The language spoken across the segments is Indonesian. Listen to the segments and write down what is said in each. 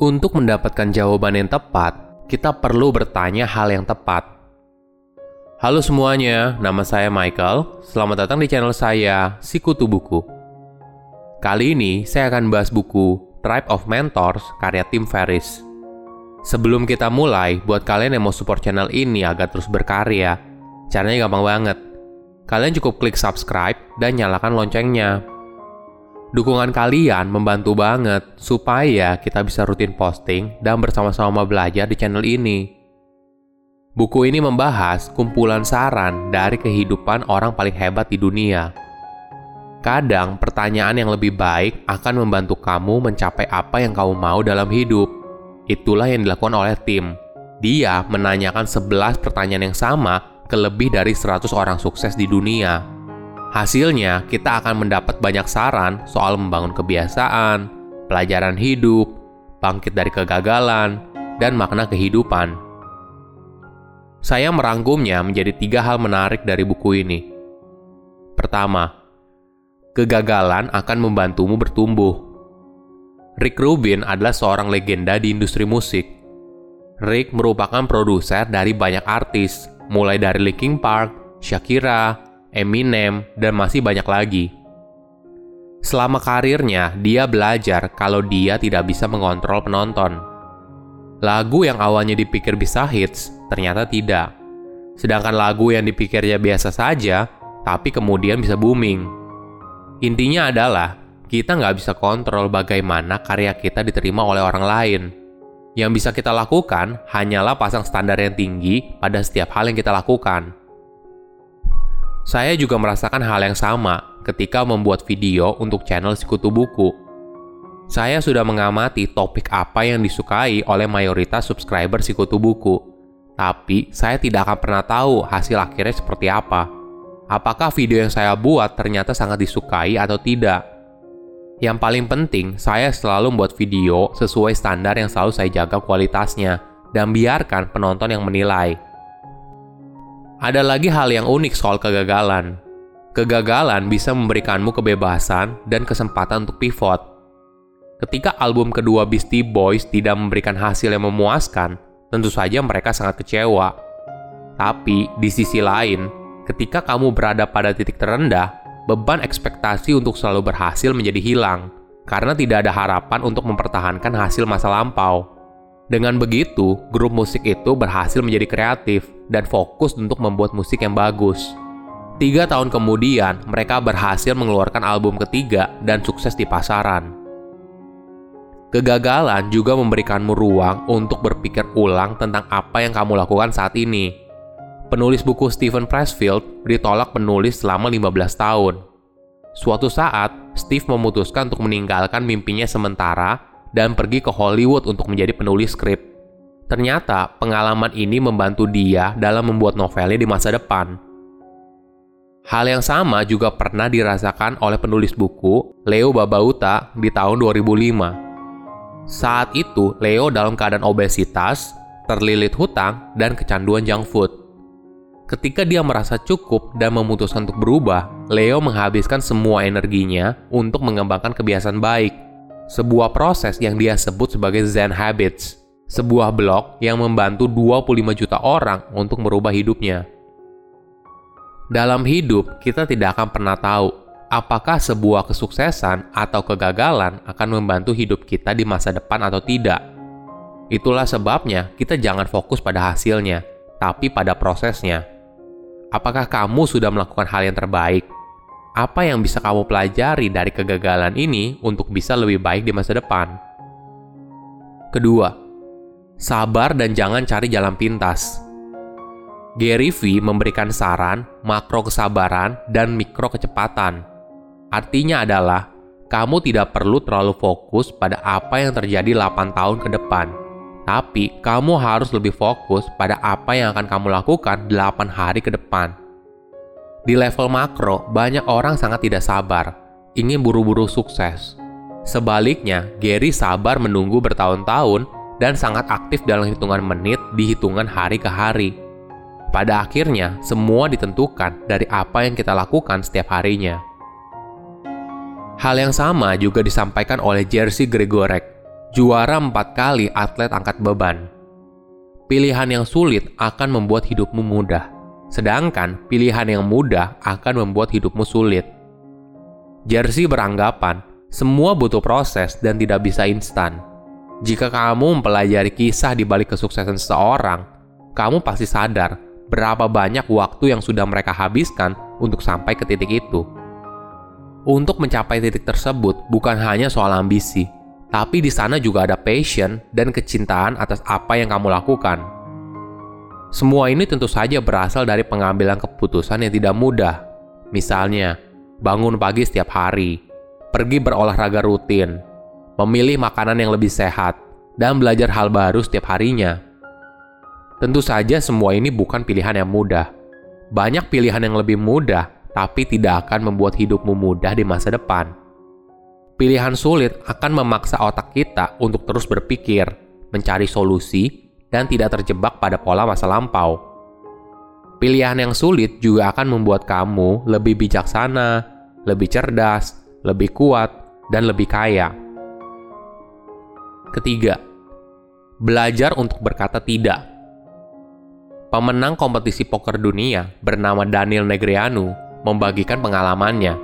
Untuk mendapatkan jawaban yang tepat, kita perlu bertanya hal yang tepat. Halo semuanya, nama saya Michael. Selamat datang di channel saya, Sikutu Buku. Kali ini saya akan bahas buku Tribe of Mentors karya Tim Ferriss. Sebelum kita mulai, buat kalian yang mau support channel ini agar terus berkarya, caranya gampang banget. Kalian cukup klik subscribe dan nyalakan loncengnya Dukungan kalian membantu banget supaya kita bisa rutin posting dan bersama-sama belajar di channel ini. Buku ini membahas kumpulan saran dari kehidupan orang paling hebat di dunia. Kadang pertanyaan yang lebih baik akan membantu kamu mencapai apa yang kamu mau dalam hidup. Itulah yang dilakukan oleh tim. Dia menanyakan 11 pertanyaan yang sama ke lebih dari 100 orang sukses di dunia Hasilnya, kita akan mendapat banyak saran soal membangun kebiasaan, pelajaran hidup, bangkit dari kegagalan, dan makna kehidupan. Saya merangkumnya menjadi tiga hal menarik dari buku ini. Pertama, kegagalan akan membantumu bertumbuh. Rick Rubin adalah seorang legenda di industri musik. Rick merupakan produser dari banyak artis, mulai dari Linkin Park, Shakira, Eminem, dan masih banyak lagi. Selama karirnya, dia belajar kalau dia tidak bisa mengontrol penonton. Lagu yang awalnya dipikir bisa hits, ternyata tidak. Sedangkan lagu yang dipikirnya biasa saja, tapi kemudian bisa booming. Intinya adalah, kita nggak bisa kontrol bagaimana karya kita diterima oleh orang lain. Yang bisa kita lakukan hanyalah pasang standar yang tinggi pada setiap hal yang kita lakukan. Saya juga merasakan hal yang sama ketika membuat video untuk channel Sekutu Buku. Saya sudah mengamati topik apa yang disukai oleh mayoritas subscriber Sekutu Buku, tapi saya tidak akan pernah tahu hasil akhirnya seperti apa. Apakah video yang saya buat ternyata sangat disukai atau tidak? Yang paling penting, saya selalu membuat video sesuai standar yang selalu saya jaga kualitasnya, dan biarkan penonton yang menilai. Ada lagi hal yang unik soal kegagalan. Kegagalan bisa memberikanmu kebebasan dan kesempatan untuk pivot. Ketika album kedua Beastie Boys tidak memberikan hasil yang memuaskan, tentu saja mereka sangat kecewa. Tapi di sisi lain, ketika kamu berada pada titik terendah, beban ekspektasi untuk selalu berhasil menjadi hilang karena tidak ada harapan untuk mempertahankan hasil masa lampau. Dengan begitu, grup musik itu berhasil menjadi kreatif dan fokus untuk membuat musik yang bagus. Tiga tahun kemudian, mereka berhasil mengeluarkan album ketiga dan sukses di pasaran. Kegagalan juga memberikanmu ruang untuk berpikir ulang tentang apa yang kamu lakukan saat ini. Penulis buku Stephen Pressfield ditolak penulis selama 15 tahun. Suatu saat, Steve memutuskan untuk meninggalkan mimpinya sementara dan pergi ke Hollywood untuk menjadi penulis skrip. Ternyata pengalaman ini membantu dia dalam membuat novelnya di masa depan. Hal yang sama juga pernah dirasakan oleh penulis buku Leo Babauta di tahun 2005. Saat itu, Leo dalam keadaan obesitas, terlilit hutang, dan kecanduan junk food. Ketika dia merasa cukup dan memutuskan untuk berubah, Leo menghabiskan semua energinya untuk mengembangkan kebiasaan baik sebuah proses yang dia sebut sebagai Zen Habits, sebuah blog yang membantu 25 juta orang untuk merubah hidupnya. Dalam hidup, kita tidak akan pernah tahu apakah sebuah kesuksesan atau kegagalan akan membantu hidup kita di masa depan atau tidak. Itulah sebabnya kita jangan fokus pada hasilnya, tapi pada prosesnya. Apakah kamu sudah melakukan hal yang terbaik apa yang bisa kamu pelajari dari kegagalan ini untuk bisa lebih baik di masa depan. Kedua, sabar dan jangan cari jalan pintas. Gary V memberikan saran makro kesabaran dan mikro kecepatan. Artinya adalah, kamu tidak perlu terlalu fokus pada apa yang terjadi 8 tahun ke depan. Tapi, kamu harus lebih fokus pada apa yang akan kamu lakukan 8 hari ke depan di level makro, banyak orang sangat tidak sabar, ingin buru-buru sukses. Sebaliknya, Gary sabar menunggu bertahun-tahun dan sangat aktif dalam hitungan menit di hitungan hari ke hari. Pada akhirnya, semua ditentukan dari apa yang kita lakukan setiap harinya. Hal yang sama juga disampaikan oleh Jersey Gregorek. juara empat kali atlet angkat beban. Pilihan yang sulit akan membuat hidupmu mudah, sedangkan pilihan yang mudah akan membuat hidupmu sulit. Jersey beranggapan semua butuh proses dan tidak bisa instan. Jika kamu mempelajari kisah di balik kesuksesan seseorang, kamu pasti sadar berapa banyak waktu yang sudah mereka habiskan untuk sampai ke titik itu. Untuk mencapai titik tersebut bukan hanya soal ambisi, tapi di sana juga ada passion dan kecintaan atas apa yang kamu lakukan. Semua ini tentu saja berasal dari pengambilan keputusan yang tidak mudah. Misalnya, bangun pagi setiap hari, pergi berolahraga rutin, memilih makanan yang lebih sehat, dan belajar hal baru setiap harinya. Tentu saja semua ini bukan pilihan yang mudah. Banyak pilihan yang lebih mudah, tapi tidak akan membuat hidupmu mudah di masa depan. Pilihan sulit akan memaksa otak kita untuk terus berpikir, mencari solusi, dan tidak terjebak pada pola masa lampau. Pilihan yang sulit juga akan membuat kamu lebih bijaksana, lebih cerdas, lebih kuat, dan lebih kaya. Ketiga, belajar untuk berkata tidak. Pemenang kompetisi poker dunia bernama Daniel Negreanu membagikan pengalamannya.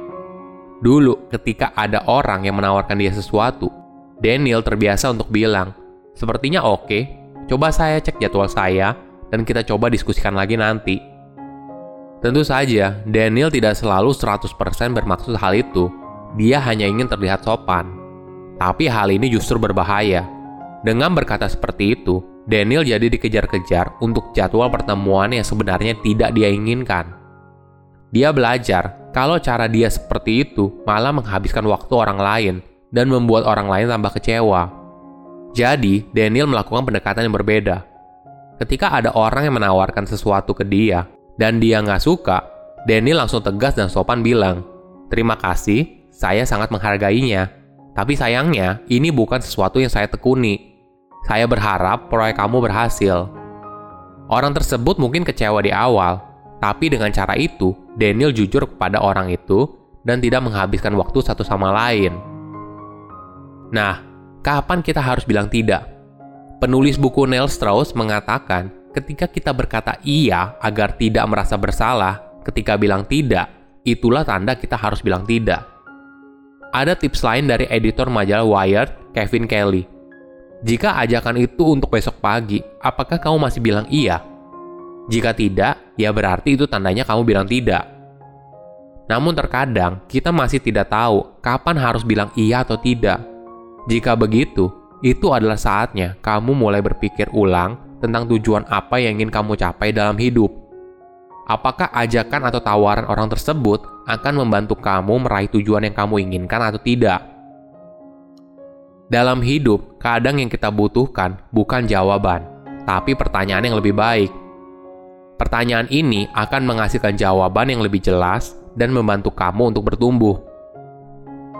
Dulu, ketika ada orang yang menawarkan dia sesuatu, Daniel terbiasa untuk bilang, "Sepertinya oke, coba saya cek jadwal saya dan kita coba diskusikan lagi nanti." Tentu saja, Daniel tidak selalu 100% bermaksud hal itu. Dia hanya ingin terlihat sopan. Tapi hal ini justru berbahaya. Dengan berkata seperti itu, Daniel jadi dikejar-kejar untuk jadwal pertemuan yang sebenarnya tidak dia inginkan. Dia belajar kalau cara dia seperti itu malah menghabiskan waktu orang lain dan membuat orang lain tambah kecewa. Jadi, Daniel melakukan pendekatan yang berbeda. Ketika ada orang yang menawarkan sesuatu ke dia dan dia nggak suka, Daniel langsung tegas dan sopan bilang, Terima kasih, saya sangat menghargainya, tapi sayangnya, ini bukan sesuatu yang saya tekuni. Saya berharap proyek kamu berhasil. Orang tersebut mungkin kecewa di awal, tapi dengan cara itu, Daniel jujur kepada orang itu dan tidak menghabiskan waktu satu sama lain. Nah, kapan kita harus bilang tidak? Penulis buku Neil Strauss mengatakan, ketika kita berkata iya agar tidak merasa bersalah, ketika bilang tidak, itulah tanda kita harus bilang tidak. Ada tips lain dari editor majalah Wired, Kevin Kelly. Jika ajakan itu untuk besok pagi, apakah kamu masih bilang iya? Jika tidak, ya berarti itu tandanya kamu bilang tidak. Namun terkadang kita masih tidak tahu kapan harus bilang iya atau tidak. Jika begitu, itu adalah saatnya kamu mulai berpikir ulang tentang tujuan apa yang ingin kamu capai dalam hidup apakah ajakan atau tawaran orang tersebut akan membantu kamu meraih tujuan yang kamu inginkan atau tidak. Dalam hidup, kadang yang kita butuhkan bukan jawaban, tapi pertanyaan yang lebih baik. Pertanyaan ini akan menghasilkan jawaban yang lebih jelas dan membantu kamu untuk bertumbuh.